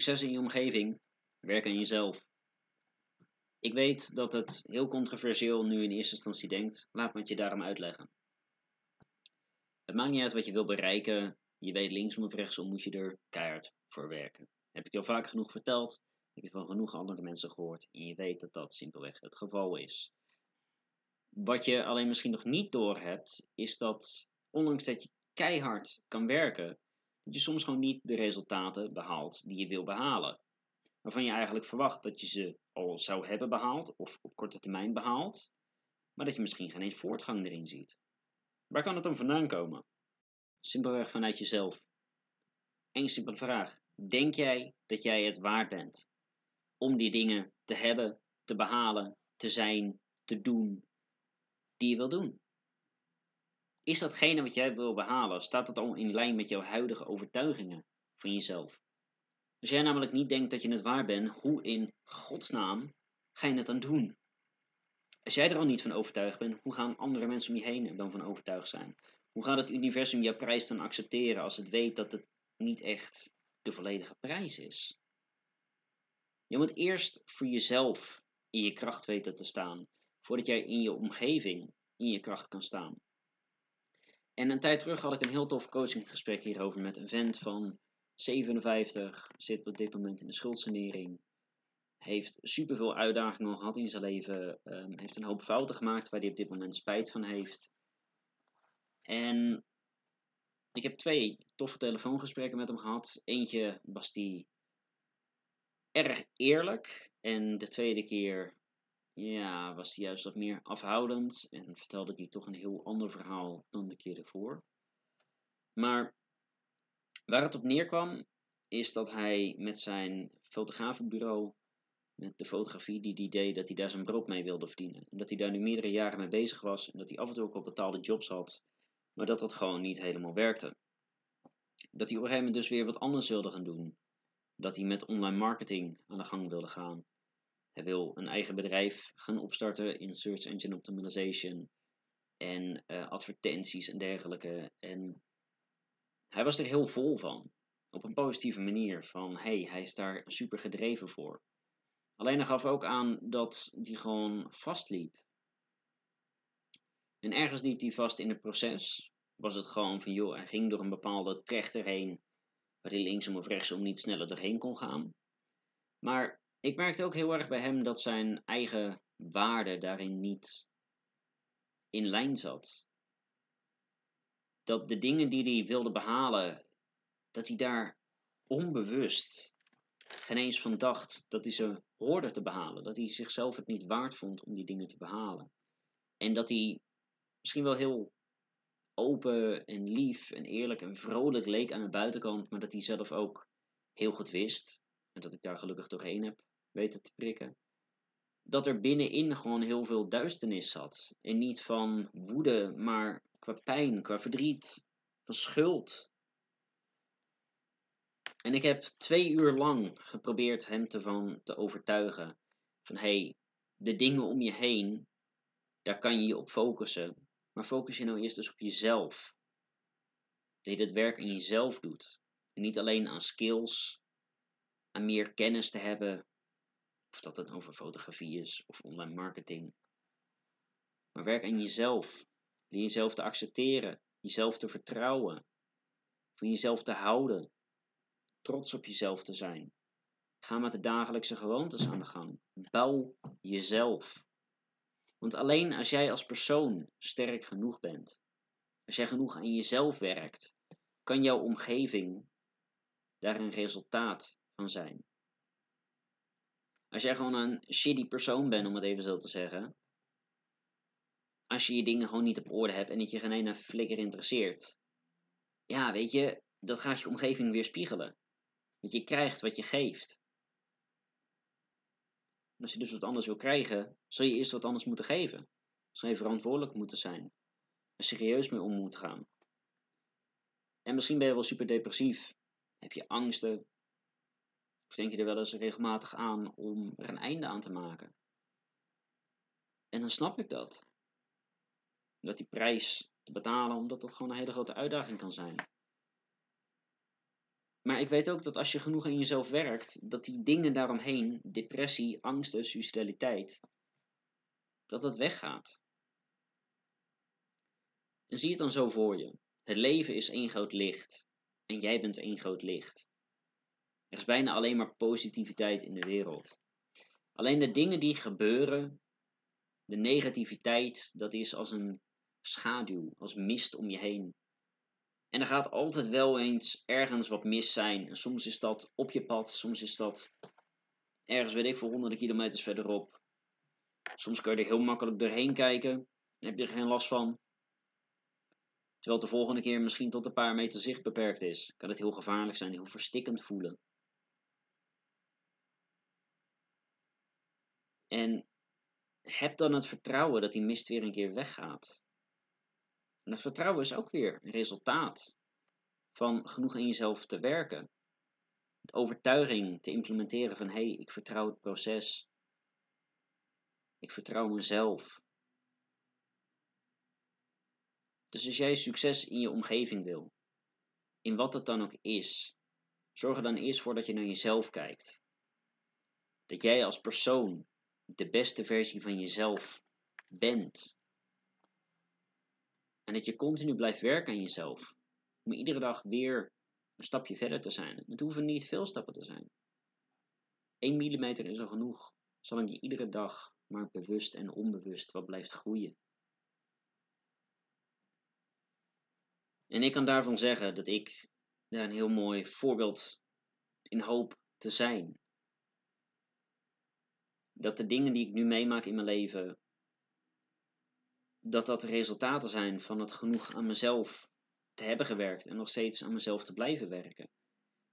Succes in je omgeving, werk aan jezelf. Ik weet dat het heel controversieel nu in eerste instantie denkt, laat me het je daarom uitleggen. Het maakt niet uit wat je wil bereiken, je weet linksom of rechtsom moet je er keihard voor werken. Heb ik je al vaak genoeg verteld, heb je van genoeg andere mensen gehoord en je weet dat dat simpelweg het geval is. Wat je alleen misschien nog niet doorhebt, is dat ondanks dat je keihard kan werken, dat je soms gewoon niet de resultaten behaalt die je wil behalen. Waarvan je eigenlijk verwacht dat je ze al zou hebben behaald of op korte termijn behaald, maar dat je misschien geen eens voortgang erin ziet. Waar kan het dan vandaan komen? Simpelweg vanuit jezelf. Eén simpele vraag. Denk jij dat jij het waard bent om die dingen te hebben, te behalen, te zijn, te doen die je wil doen? Is datgene wat jij wil behalen, staat dat al in lijn met jouw huidige overtuigingen van jezelf? Als jij namelijk niet denkt dat je het waar bent, hoe in godsnaam ga je het dan doen? Als jij er al niet van overtuigd bent, hoe gaan andere mensen om je heen dan van overtuigd zijn? Hoe gaat het universum jouw prijs dan accepteren als het weet dat het niet echt de volledige prijs is? Je moet eerst voor jezelf in je kracht weten te staan, voordat jij in je omgeving in je kracht kan staan. En een tijd terug had ik een heel tof coachinggesprek hierover met een vent van 57, zit op dit moment in de schuldsanering, heeft superveel uitdagingen gehad in zijn leven, um, heeft een hoop fouten gemaakt waar hij op dit moment spijt van heeft. En ik heb twee toffe telefoongesprekken met hem gehad. Eentje was die erg eerlijk en de tweede keer ja, was hij juist wat meer afhoudend en vertelde hij toch een heel ander verhaal dan de keer ervoor. Maar waar het op neerkwam, is dat hij met zijn fotografenbureau, met de fotografie die hij deed, dat hij daar zijn brood mee wilde verdienen. En dat hij daar nu meerdere jaren mee bezig was en dat hij af en toe ook al betaalde jobs had, maar dat dat gewoon niet helemaal werkte. Dat hij op een gegeven moment dus weer wat anders wilde gaan doen. Dat hij met online marketing aan de gang wilde gaan. Hij wil een eigen bedrijf gaan opstarten in search engine optimization en uh, advertenties en dergelijke. En hij was er heel vol van. Op een positieve manier. Van hey, hij is daar super gedreven voor. Alleen hij gaf ook aan dat hij gewoon vastliep. En ergens liep hij vast in het proces. Was het gewoon van joh, hij ging door een bepaalde trechter heen. Waar hij linksom of rechtsom niet sneller doorheen kon gaan. Maar ik merkte ook heel erg bij hem dat zijn eigen waarde daarin niet in lijn zat. Dat de dingen die hij wilde behalen, dat hij daar onbewust geen eens van dacht dat hij ze hoorde te behalen. Dat hij zichzelf het niet waard vond om die dingen te behalen. En dat hij misschien wel heel open en lief en eerlijk en vrolijk leek aan de buitenkant, maar dat hij zelf ook heel goed wist. En dat ik daar gelukkig doorheen heb weten te prikken. Dat er binnenin gewoon heel veel duisternis zat. En niet van woede, maar qua pijn, qua verdriet, van schuld. En ik heb twee uur lang geprobeerd hem te, te overtuigen. Van hé, hey, de dingen om je heen, daar kan je je op focussen. Maar focus je nou eerst dus op jezelf. Dat je het werk in jezelf doet. En niet alleen aan skills, aan meer kennis te hebben, of dat het over fotografie is of online marketing. Maar werk aan jezelf. Leer jezelf te accepteren, jezelf te vertrouwen, van jezelf te houden, trots op jezelf te zijn. Ga met de dagelijkse gewoontes aan de gang. Bouw jezelf. Want alleen als jij als persoon sterk genoeg bent, als jij genoeg aan jezelf werkt, kan jouw omgeving daar een resultaat van zijn. Als jij gewoon een shitty persoon bent, om het even zo te zeggen. Als je je dingen gewoon niet op orde hebt en dat je geen ene flikker interesseert. Ja, weet je, dat gaat je omgeving weer spiegelen. Want je krijgt wat je geeft. Als je dus wat anders wil krijgen, zul je eerst wat anders moeten geven. Zul je verantwoordelijk moeten zijn. En serieus mee om moeten gaan. En misschien ben je wel super depressief. Heb je angsten, of denk je er wel eens regelmatig aan om er een einde aan te maken? En dan snap ik dat. Dat die prijs te betalen, omdat dat gewoon een hele grote uitdaging kan zijn. Maar ik weet ook dat als je genoeg aan jezelf werkt, dat die dingen daaromheen, depressie, angsten, suicidaliteit, dat dat weggaat. En zie het dan zo voor je. Het leven is één groot licht. En jij bent één groot licht. Er is bijna alleen maar positiviteit in de wereld. Alleen de dingen die gebeuren, de negativiteit, dat is als een schaduw, als mist om je heen. En er gaat altijd wel eens ergens wat mis zijn. En soms is dat op je pad, soms is dat ergens, weet ik, voor honderden kilometers verderop. Soms kun je er heel makkelijk doorheen kijken en heb je er geen last van. Terwijl de volgende keer misschien tot een paar meter zicht beperkt is. Kan het heel gevaarlijk zijn, heel verstikkend voelen. En heb dan het vertrouwen dat die mist weer een keer weggaat. En dat vertrouwen is ook weer een resultaat van genoeg in jezelf te werken. De overtuiging te implementeren van hé, hey, ik vertrouw het proces. Ik vertrouw mezelf. Dus als jij succes in je omgeving wil, in wat het dan ook is, zorg er dan eerst voor dat je naar jezelf kijkt. Dat jij als persoon de beste versie van jezelf bent. En dat je continu blijft werken aan jezelf. Om iedere dag weer een stapje verder te zijn. Het hoeven niet veel stappen te zijn. 1 mm is al genoeg, zolang je iedere dag maar bewust en onbewust wat blijft groeien. En ik kan daarvan zeggen dat ik daar een heel mooi voorbeeld in hoop te zijn. Dat de dingen die ik nu meemaak in mijn leven, dat dat resultaten zijn van het genoeg aan mezelf te hebben gewerkt en nog steeds aan mezelf te blijven werken.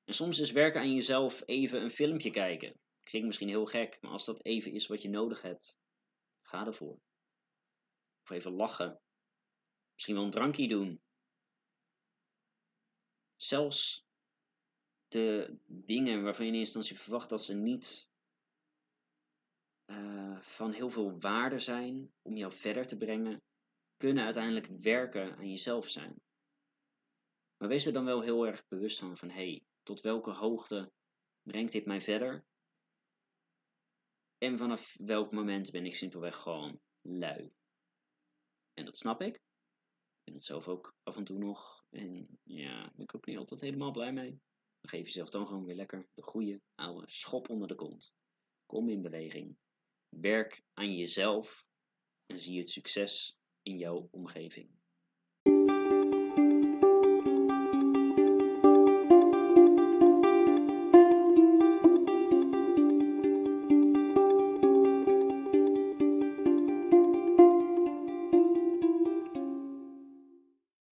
En soms is werken aan jezelf even een filmpje kijken. Klinkt misschien heel gek, maar als dat even is wat je nodig hebt, ga ervoor. Of even lachen. Misschien wel een drankje doen. Zelfs de dingen waarvan je in eerste instantie verwacht dat ze niet uh, van heel veel waarde zijn om jou verder te brengen, kunnen uiteindelijk werken aan jezelf zijn. Maar wees er dan wel heel erg bewust van, van hé, hey, tot welke hoogte brengt dit mij verder? En vanaf welk moment ben ik simpelweg gewoon lui? En dat snap ik. Ik ben het zelf ook af en toe nog. En ja, ben ik ook niet altijd helemaal blij mee. Dan geef jezelf dan gewoon weer lekker de goede oude schop onder de kont. Kom in beweging. Werk aan jezelf en zie het succes in jouw omgeving.